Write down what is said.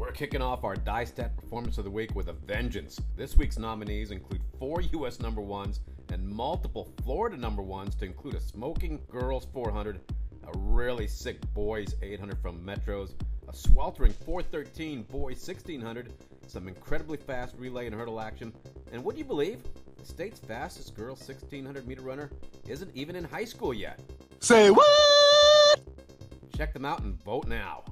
We're kicking off our DyeStat Performance of the Week with a vengeance. This week's nominees include four U.S. number ones and multiple Florida number ones to include a Smoking Girls 400, a really sick Boys 800 from Metros, a sweltering 413 Boys 1600, some incredibly fast relay and hurdle action, and would you believe the state's fastest girl 1600 meter runner isn't even in high school yet? Say what? Check them out and vote now.